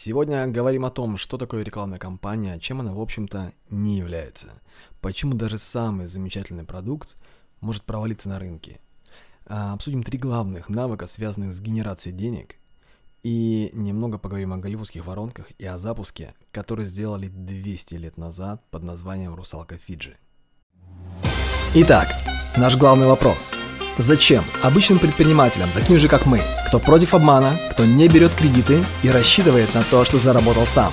Сегодня говорим о том, что такое рекламная кампания, чем она, в общем-то, не является. Почему даже самый замечательный продукт может провалиться на рынке. А, обсудим три главных навыка, связанных с генерацией денег. И немного поговорим о голливудских воронках и о запуске, который сделали 200 лет назад под названием «Русалка Фиджи». Итак, наш главный вопрос – Зачем обычным предпринимателям, таким же как мы, кто против обмана, кто не берет кредиты и рассчитывает на то, что заработал сам?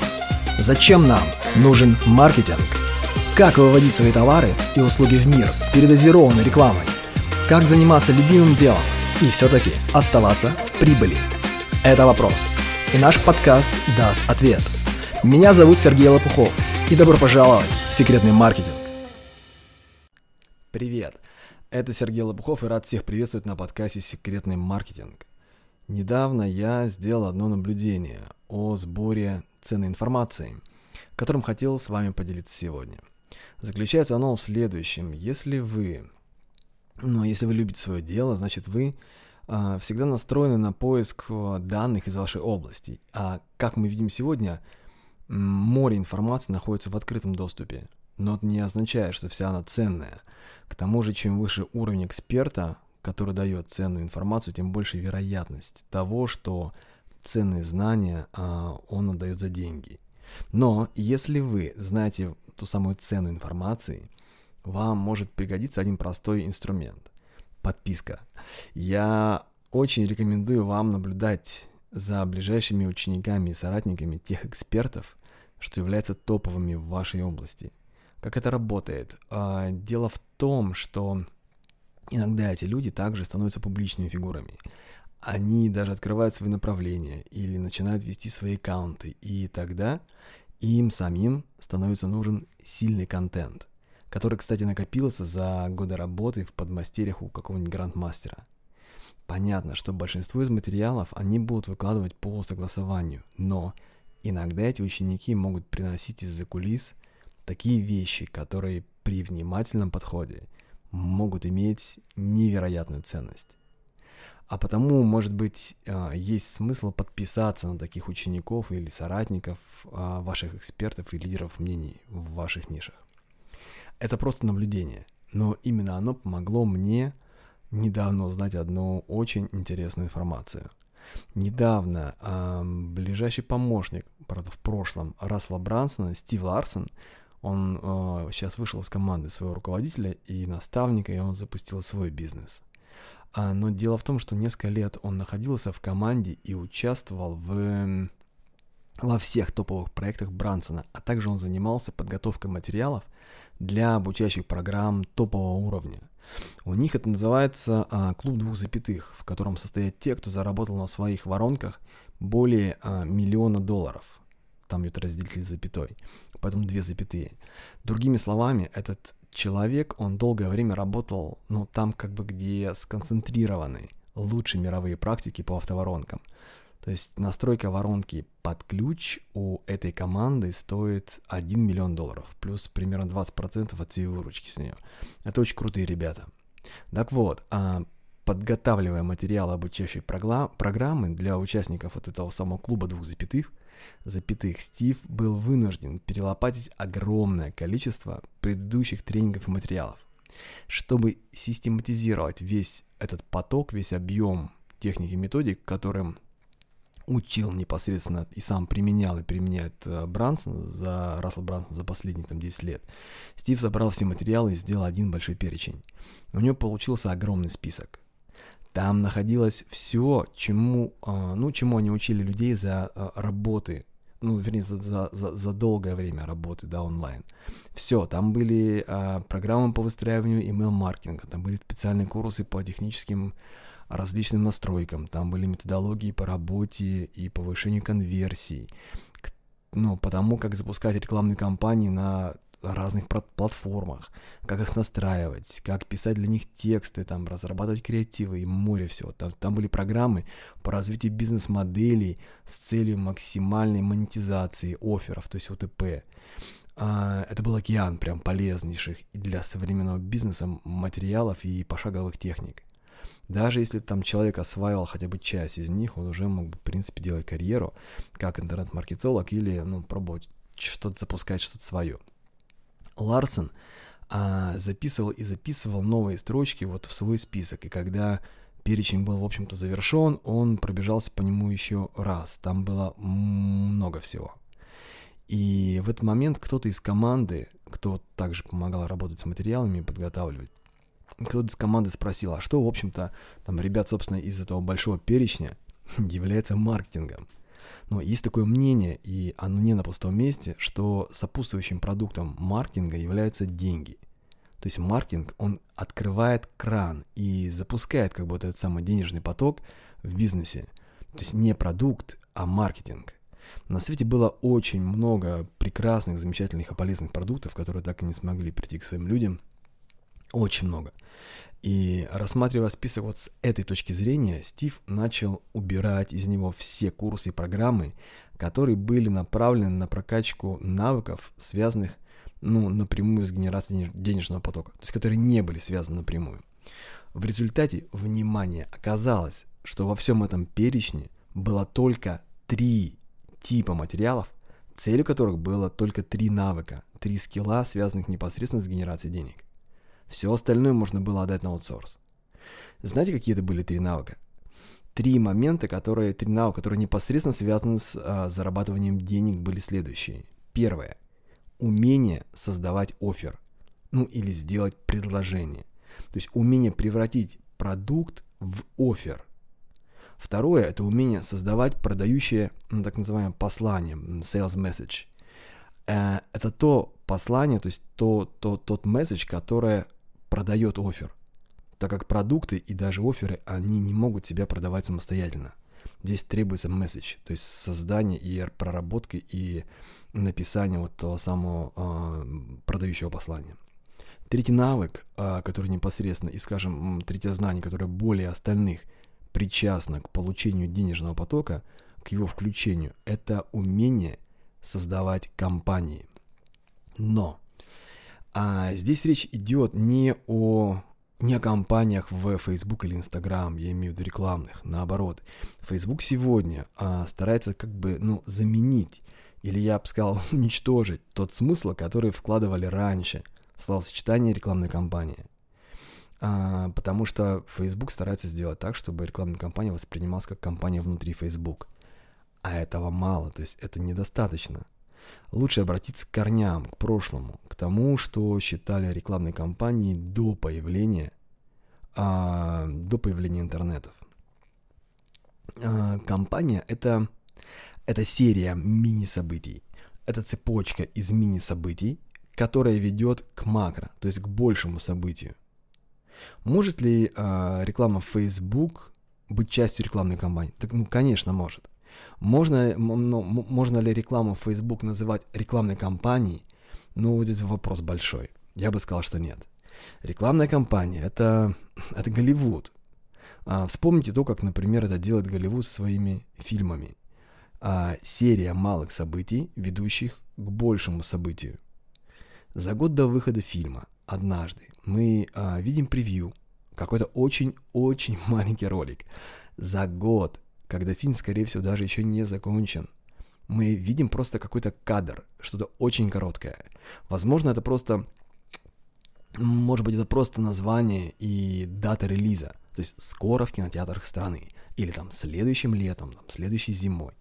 Зачем нам нужен маркетинг? Как выводить свои товары и услуги в мир передозированной рекламой? Как заниматься любимым делом и все-таки оставаться в прибыли? Это вопрос. И наш подкаст даст ответ. Меня зовут Сергей Лопухов. И добро пожаловать в секретный маркетинг. Привет! Это Сергей Лопухов и рад всех приветствовать на подкасте «Секретный маркетинг». Недавно я сделал одно наблюдение о сборе ценной информации, которым хотел с вами поделиться сегодня. Заключается оно в следующем. Если вы, ну, если вы любите свое дело, значит вы э, всегда настроены на поиск данных из вашей области. А как мы видим сегодня, море информации находится в открытом доступе. Но это не означает, что вся она ценная – к тому же, чем выше уровень эксперта, который дает ценную информацию, тем больше вероятность того, что ценные знания а, он отдает за деньги. Но если вы знаете ту самую цену информации, вам может пригодиться один простой инструмент – подписка. Я очень рекомендую вам наблюдать за ближайшими учениками и соратниками тех экспертов, что являются топовыми в вашей области – как это работает? А, дело в том, что иногда эти люди также становятся публичными фигурами. Они даже открывают свои направления или начинают вести свои аккаунты, и тогда им самим становится нужен сильный контент, который, кстати, накопился за годы работы в подмастерьях у какого-нибудь грандмастера. Понятно, что большинство из материалов они будут выкладывать по согласованию, но иногда эти ученики могут приносить из-за кулис такие вещи, которые при внимательном подходе могут иметь невероятную ценность. А потому, может быть, а, есть смысл подписаться на таких учеников или соратников, а, ваших экспертов и лидеров мнений в ваших нишах. Это просто наблюдение, но именно оно помогло мне недавно узнать одну очень интересную информацию. Недавно э, ближайший помощник, правда в прошлом, Рассела Брансона, Стив Ларсон, он э, сейчас вышел из команды своего руководителя и наставника, и он запустил свой бизнес. А, но дело в том, что несколько лет он находился в команде и участвовал в, во всех топовых проектах Брансона, а также он занимался подготовкой материалов для обучающих программ топового уровня. У них это называется а, клуб двух запятых, в котором состоят те, кто заработал на своих воронках более а, миллиона долларов там идет разделитель запятой, потом две запятые. Другими словами, этот человек, он долгое время работал, ну, там как бы где сконцентрированы лучшие мировые практики по автоворонкам. То есть настройка воронки под ключ у этой команды стоит 1 миллион долларов, плюс примерно 20% от всей выручки с нее. Это очень крутые ребята. Так вот, а, подготавливая материалы обучающей программы для участников вот этого самого клуба двух запятых – запятых Стив был вынужден перелопатить огромное количество предыдущих тренингов и материалов. Чтобы систематизировать весь этот поток, весь объем техник и методик, которым учил непосредственно и сам применял и применяет э, Брансон за Рассел Брансон за последние там 10 лет. Стив собрал все материалы и сделал один большой перечень. У него получился огромный список. Там находилось все, чему, а, ну, чему они учили людей за а, работы, ну, вернее, за, за, за, долгое время работы, да, онлайн. Все, там были а, программы по выстраиванию email-маркетинга, там были специальные курсы по техническим различным настройкам, там были методологии по работе и повышению конверсий, ну, потому как запускать рекламные кампании на разных платформах, как их настраивать, как писать для них тексты, там, разрабатывать креативы и море всего. Там, там были программы по развитию бизнес-моделей с целью максимальной монетизации офферов, то есть ОТП. А, это был океан прям полезнейших для современного бизнеса материалов и пошаговых техник. Даже если там человек осваивал хотя бы часть из них, он уже мог бы, в принципе, делать карьеру как интернет-маркетолог или, ну, пробовать что-то запускать, что-то свое. Ларсон а, записывал и записывал новые строчки вот в свой список, и когда перечень был, в общем-то, завершен, он пробежался по нему еще раз. Там было много всего. И в этот момент кто-то из команды, кто также помогал работать с материалами и подготавливать, кто-то из команды спросил, а что, в общем-то, там ребят, собственно, из этого большого перечня является маркетингом. Но есть такое мнение, и оно не на пустом месте, что сопутствующим продуктом маркетинга являются деньги. То есть маркетинг, он открывает кран и запускает как бы этот самый денежный поток в бизнесе. То есть не продукт, а маркетинг. На свете было очень много прекрасных, замечательных и полезных продуктов, которые так и не смогли прийти к своим людям. Очень много. И рассматривая список вот с этой точки зрения, Стив начал убирать из него все курсы и программы, которые были направлены на прокачку навыков, связанных ну, напрямую с генерацией денежного потока, то есть которые не были связаны напрямую. В результате, внимание, оказалось, что во всем этом перечне было только три типа материалов, целью которых было только три навыка, три скилла, связанных непосредственно с генерацией денег. Все остальное можно было отдать на аутсорс. Знаете, какие это были три навыка? Три момента, которые, три навыка, которые непосредственно связаны с а, зарабатыванием денег, были следующие. Первое. Умение создавать офер. Ну или сделать предложение. То есть умение превратить продукт в офер. Второе – это умение создавать продающее, ну, так называемое послание, sales message. Э, это то послание, то есть то, то, тот месседж, которое продает офер, так как продукты и даже оферы, они не могут себя продавать самостоятельно. Здесь требуется месседж, то есть создание и проработка и написание вот того самого э, продающего послания. Третий навык, э, который непосредственно, и, скажем, третье знание, которое более остальных причастно к получению денежного потока, к его включению, это умение создавать компании. Но а здесь речь идет не о не о компаниях в Facebook или Instagram, я имею в виду рекламных, наоборот. Facebook сегодня а, старается как бы, ну, заменить, или я бы сказал, уничтожить тот смысл, который вкладывали раньше в словосочетание рекламной кампании. А, потому что Facebook старается сделать так, чтобы рекламная кампания воспринималась как компания внутри Facebook. А этого мало, то есть это недостаточно лучше обратиться к корням, к прошлому, к тому, что считали рекламной кампанией до появления, а, до появления интернетов. А, компания это, это серия мини-событий. Это цепочка из мини-событий, которая ведет к макро, то есть к большему событию. Может ли а, реклама Facebook быть частью рекламной кампании? Так, ну, конечно, может. Можно, ну, можно ли рекламу в Facebook называть рекламной кампанией? Ну, здесь вопрос большой. Я бы сказал, что нет. Рекламная кампания это, это Голливуд. А, вспомните то, как, например, это делает Голливуд своими фильмами. А, серия малых событий, ведущих к большему событию. За год до выхода фильма, однажды, мы а, видим превью, какой-то очень-очень маленький ролик. За год когда фильм, скорее всего, даже еще не закончен. Мы видим просто какой-то кадр, что-то очень короткое. Возможно, это просто... Может быть, это просто название и дата релиза. То есть скоро в кинотеатрах страны. Или там следующим летом, там, следующей зимой.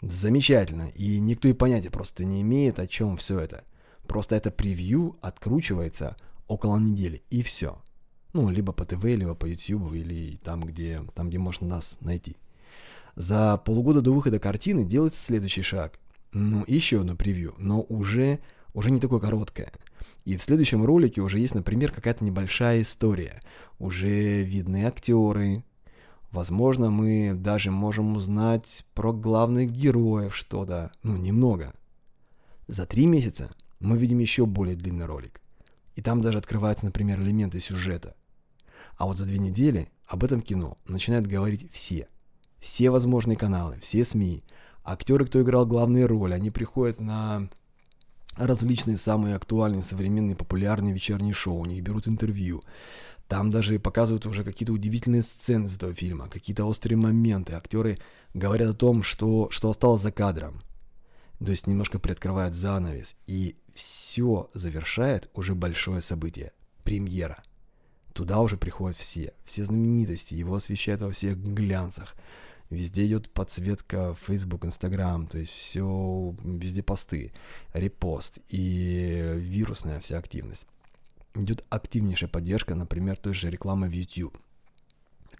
Замечательно. И никто и понятия просто не имеет, о чем все это. Просто это превью откручивается около недели, и все. Ну, либо по ТВ, либо по YouTube, или там, где, там, где можно нас найти. За полгода до выхода картины делается следующий шаг. Ну, еще одно превью, но уже, уже не такое короткое. И в следующем ролике уже есть, например, какая-то небольшая история. Уже видны актеры. Возможно, мы даже можем узнать про главных героев что-то. Ну, немного. За три месяца мы видим еще более длинный ролик. И там даже открываются, например, элементы сюжета. А вот за две недели об этом кино начинают говорить все – все возможные каналы, все СМИ, актеры, кто играл главные роли, они приходят на различные самые актуальные, современные, популярные вечерние шоу, у них берут интервью. Там даже показывают уже какие-то удивительные сцены из этого фильма, какие-то острые моменты. Актеры говорят о том, что, что осталось за кадром. То есть немножко приоткрывают занавес. И все завершает уже большое событие. Премьера. Туда уже приходят все. Все знаменитости. Его освещают во всех глянцах. Везде идет подсветка Facebook, Instagram, то есть все, везде посты, репост и вирусная вся активность. Идет активнейшая поддержка, например, той же рекламы в YouTube.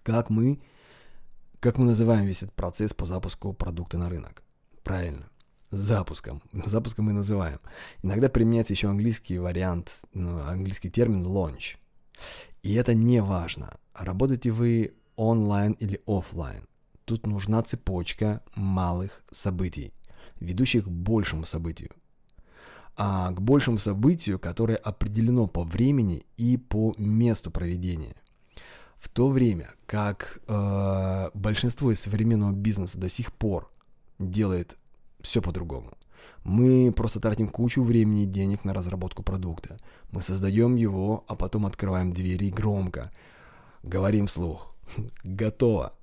Как мы, как мы называем весь этот процесс по запуску продукта на рынок? Правильно, запуском. Запуском мы называем. Иногда применяется еще английский вариант, ну, английский термин launch. И это не важно, работаете вы онлайн или офлайн. Тут нужна цепочка малых событий, ведущих к большему событию. А к большему событию, которое определено по времени и по месту проведения. В то время как э, большинство из современного бизнеса до сих пор делает все по-другому. Мы просто тратим кучу времени и денег на разработку продукта. Мы создаем его, а потом открываем двери громко. Говорим вслух. Готово.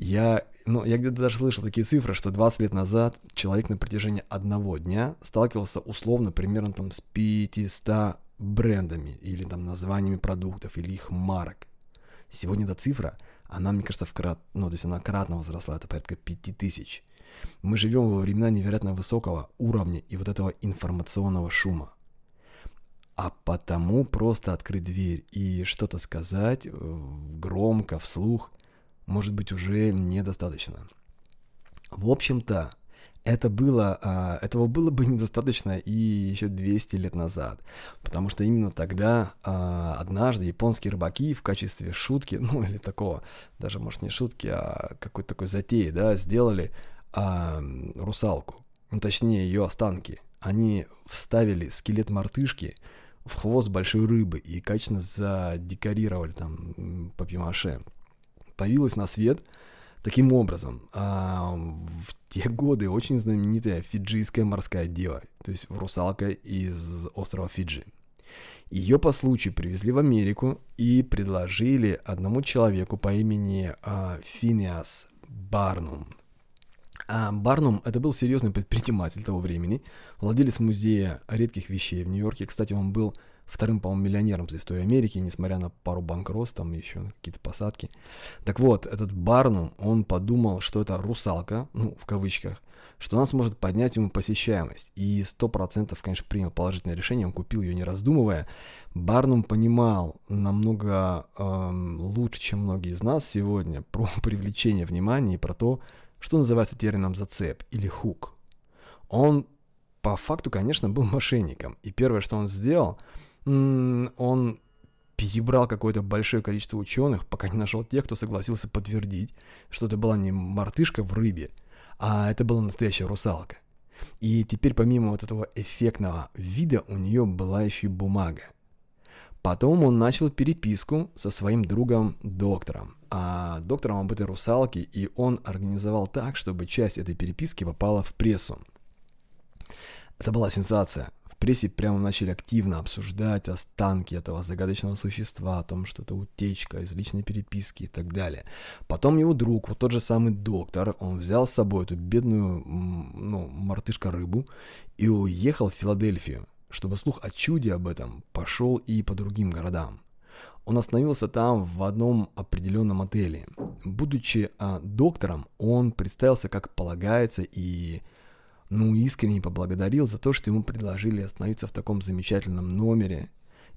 Я, ну, я где-то даже слышал такие цифры, что 20 лет назад человек на протяжении одного дня сталкивался условно примерно там с 500 брендами или там названиями продуктов или их марок. Сегодня эта цифра, она, мне кажется, в крат, ну, то есть она кратно возросла, это порядка 5000. Мы живем во времена невероятно высокого уровня и вот этого информационного шума. А потому просто открыть дверь и что-то сказать э, громко, вслух, может быть, уже недостаточно. В общем-то, это было, а, этого было бы недостаточно и еще 200 лет назад, потому что именно тогда а, однажды японские рыбаки в качестве шутки, ну или такого, даже может не шутки, а какой-то такой затеи, да, сделали а, русалку, ну точнее ее останки. Они вставили скелет мартышки в хвост большой рыбы и качественно задекорировали там папье-маше появилась на свет таким образом. А, в те годы очень знаменитая фиджийская морская дева, то есть русалка из острова Фиджи. Ее по случаю привезли в Америку и предложили одному человеку по имени а, Финиас Барнум. А Барнум это был серьезный предприниматель того времени, владелец музея редких вещей в Нью-Йорке. Кстати, он был вторым, по-моему, миллионером за историю Америки, несмотря на пару банкротств, там еще какие-то посадки. Так вот, этот Барнум, он подумал, что это русалка, ну, в кавычках, что она сможет поднять ему посещаемость. И сто процентов, конечно, принял положительное решение, он купил ее не раздумывая. Барнум понимал намного эм, лучше, чем многие из нас сегодня, про привлечение внимания и про то, что называется термином зацеп или хук. Он по факту, конечно, был мошенником. И первое, что он сделал, он перебрал какое-то большое количество ученых, пока не нашел тех, кто согласился подтвердить, что это была не мартышка в рыбе, а это была настоящая русалка. И теперь помимо вот этого эффектного вида у нее была еще и бумага. Потом он начал переписку со своим другом доктором, а доктором об этой русалке, и он организовал так, чтобы часть этой переписки попала в прессу. Это была сенсация прессе прямо начали активно обсуждать останки этого загадочного существа, о том, что это утечка из личной переписки и так далее. Потом его друг, вот тот же самый доктор, он взял с собой эту бедную, ну, мартышка-рыбу и уехал в Филадельфию, чтобы слух о чуде об этом пошел и по другим городам. Он остановился там в одном определенном отеле. Будучи а, доктором, он представился как полагается и ну, искренне поблагодарил за то, что ему предложили остановиться в таком замечательном номере.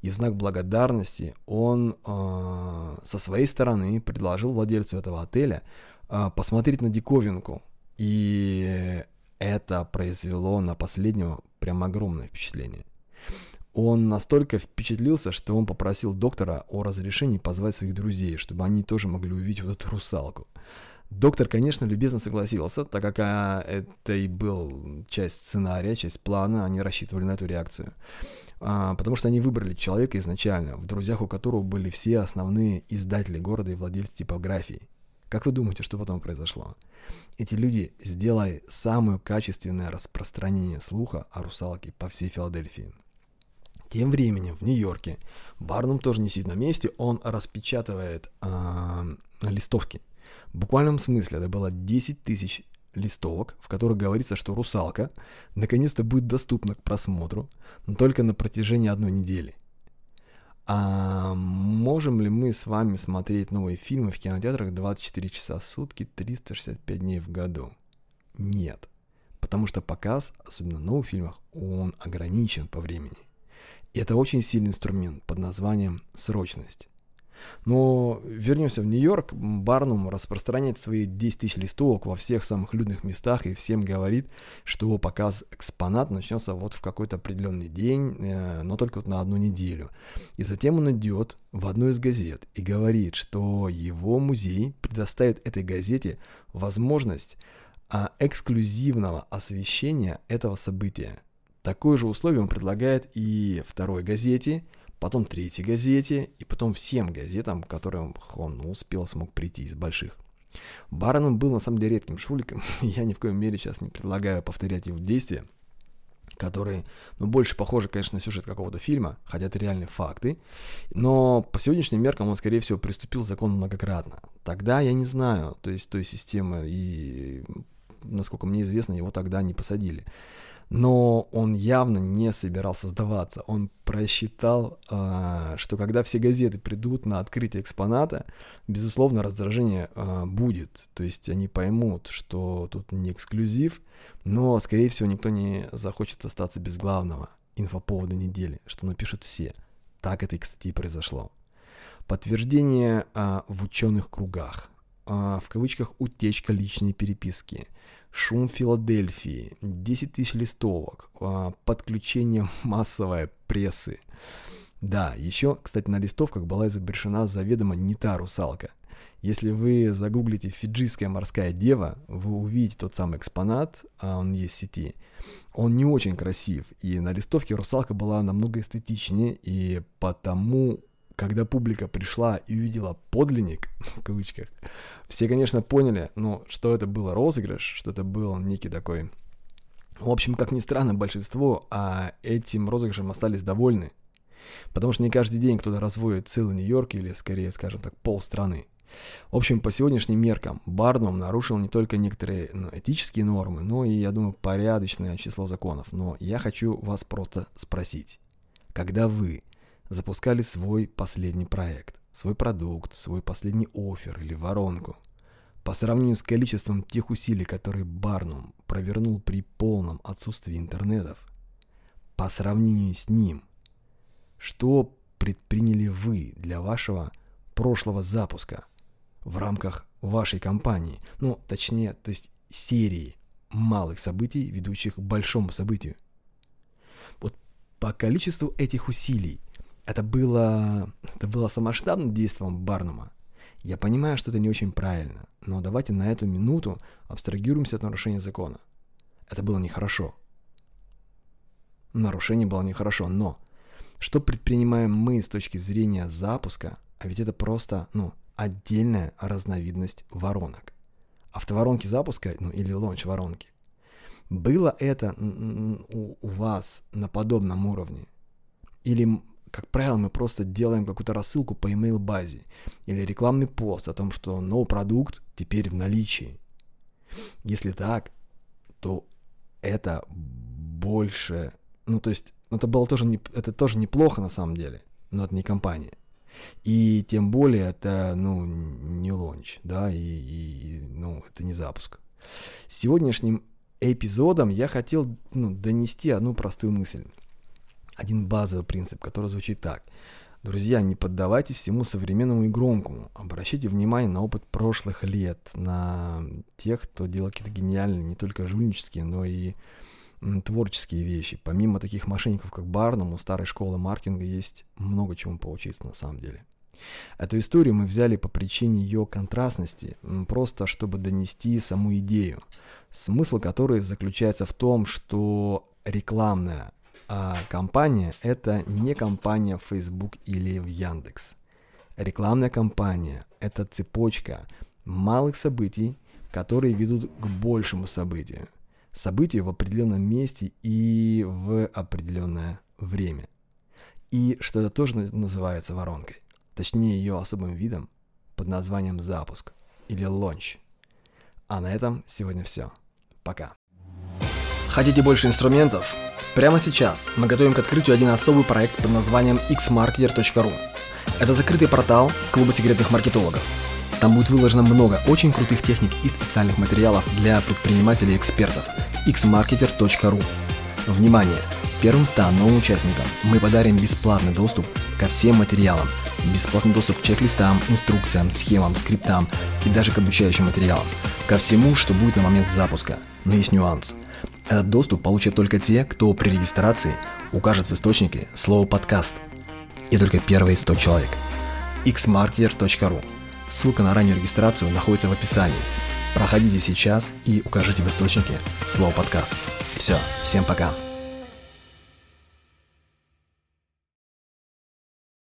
И в знак благодарности он э, со своей стороны предложил владельцу этого отеля э, посмотреть на диковинку. И это произвело на последнего прям огромное впечатление. Он настолько впечатлился, что он попросил доктора о разрешении позвать своих друзей, чтобы они тоже могли увидеть вот эту русалку. Доктор, конечно, любезно согласился, так как а, это и был часть сценария, часть плана, они рассчитывали на эту реакцию. А, потому что они выбрали человека изначально, в друзьях у которого были все основные издатели города и владельцы типографии. Как вы думаете, что потом произошло? Эти люди сделали самое качественное распространение слуха о русалке по всей Филадельфии. Тем временем в Нью-Йорке Барнум тоже не сидит на месте, он распечатывает э, листовки. В буквальном смысле это было 10 тысяч листовок, в которых говорится, что «Русалка» наконец-то будет доступна к просмотру, но только на протяжении одной недели. А можем ли мы с вами смотреть новые фильмы в кинотеатрах 24 часа в сутки, 365 дней в году? Нет. Потому что показ, особенно в новых фильмах, он ограничен по времени. И это очень сильный инструмент под названием срочность. Но вернемся в Нью-Йорк. Барнум распространяет свои 10 тысяч листовок во всех самых людных местах и всем говорит, что показ экспонат начнется вот в какой-то определенный день, э, но только вот на одну неделю. И затем он идет в одну из газет и говорит, что его музей предоставит этой газете возможность а, эксклюзивного освещения этого события. Такое же условие он предлагает и второй газете – потом третьей газете и потом всем газетам, к которым он успел, смог прийти из больших. Барон был на самом деле редким шуликом, я ни в коем мере сейчас не предлагаю повторять его действия, которые, ну, больше похожи, конечно, на сюжет какого-то фильма, хотя это реальные факты, но по сегодняшним меркам он, скорее всего, приступил к закону многократно. Тогда я не знаю, то есть той системы, и, насколько мне известно, его тогда не посадили. Но он явно не собирался сдаваться. Он просчитал, а, что когда все газеты придут на открытие экспоната, безусловно, раздражение а, будет. То есть они поймут, что тут не эксклюзив, но, скорее всего, никто не захочет остаться без главного инфоповода недели, что напишут все. Так это, кстати, и произошло. Подтверждение а, в ученых кругах. В кавычках утечка личной переписки шум Филадельфии, 10 тысяч листовок, а, подключение массовой прессы. Да, еще, кстати, на листовках была изображена заведомо не та русалка. Если вы загуглите «Фиджийская морская дева», вы увидите тот самый экспонат, а он есть в сети. Он не очень красив, и на листовке русалка была намного эстетичнее, и потому когда публика пришла и увидела подлинник, в кавычках, все, конечно, поняли, ну, что это был розыгрыш, что это был некий такой... В общем, как ни странно, большинство а этим розыгрышем остались довольны. Потому что не каждый день кто-то разводит целый Нью-Йорк или, скорее, скажем так, полстраны. В общем, по сегодняшним меркам Барнум нарушил не только некоторые ну, этические нормы, но и, я думаю, порядочное число законов. Но я хочу вас просто спросить. Когда вы запускали свой последний проект, свой продукт, свой последний офер или воронку. По сравнению с количеством тех усилий, которые Барнум провернул при полном отсутствии интернетов, по сравнению с ним, что предприняли вы для вашего прошлого запуска в рамках вашей компании, ну, точнее, то есть серии малых событий, ведущих к большому событию. Вот по количеству этих усилий – это было, это было самоштабным действием Барнума. Я понимаю, что это не очень правильно, но давайте на эту минуту абстрагируемся от нарушения закона. Это было нехорошо. Нарушение было нехорошо, но что предпринимаем мы с точки зрения запуска, а ведь это просто, ну, отдельная разновидность воронок. Автоворонки запуска, ну, или лонч воронки. Было это у, у вас на подобном уровне? Или как правило, мы просто делаем какую-то рассылку по email базе или рекламный пост о том, что новый продукт теперь в наличии. Если так, то это больше, ну то есть это было тоже не, это тоже неплохо на самом деле, но это не компания. И тем более это, ну, не лонч, да, и, и ну, это не запуск. Сегодняшним эпизодом я хотел ну, донести одну простую мысль один базовый принцип, который звучит так. Друзья, не поддавайтесь всему современному и громкому. Обращайте внимание на опыт прошлых лет, на тех, кто делал какие-то гениальные, не только жульнические, но и творческие вещи. Помимо таких мошенников, как Барнум, у старой школы маркетинга есть много чему поучиться на самом деле. Эту историю мы взяли по причине ее контрастности, просто чтобы донести саму идею, смысл которой заключается в том, что рекламная а компания это не компания в Facebook или в Яндекс. Рекламная кампания – это цепочка малых событий, которые ведут к большему событию. Событию в определенном месте и в определенное время. и что это тоже называется воронкой. Точнее, ее особым видом под названием запуск или лонч. А на этом сегодня все. Пока. Хотите больше инструментов? Прямо сейчас мы готовим к открытию один особый проект под названием xmarketer.ru. Это закрытый портал клуба секретных маркетологов. Там будет выложено много очень крутых техник и специальных материалов для предпринимателей и экспертов. xmarketer.ru Внимание! Первым 100 новым участникам мы подарим бесплатный доступ ко всем материалам, бесплатный доступ к чек-листам, инструкциям, схемам, скриптам и даже к обучающим материалам, ко всему, что будет на момент запуска. Но есть нюанс. Этот доступ получат только те, кто при регистрации укажет в источнике слово «подкаст». И только первые 100 человек. xmarketer.ru Ссылка на раннюю регистрацию находится в описании. Проходите сейчас и укажите в источнике слово «подкаст». Все, всем пока.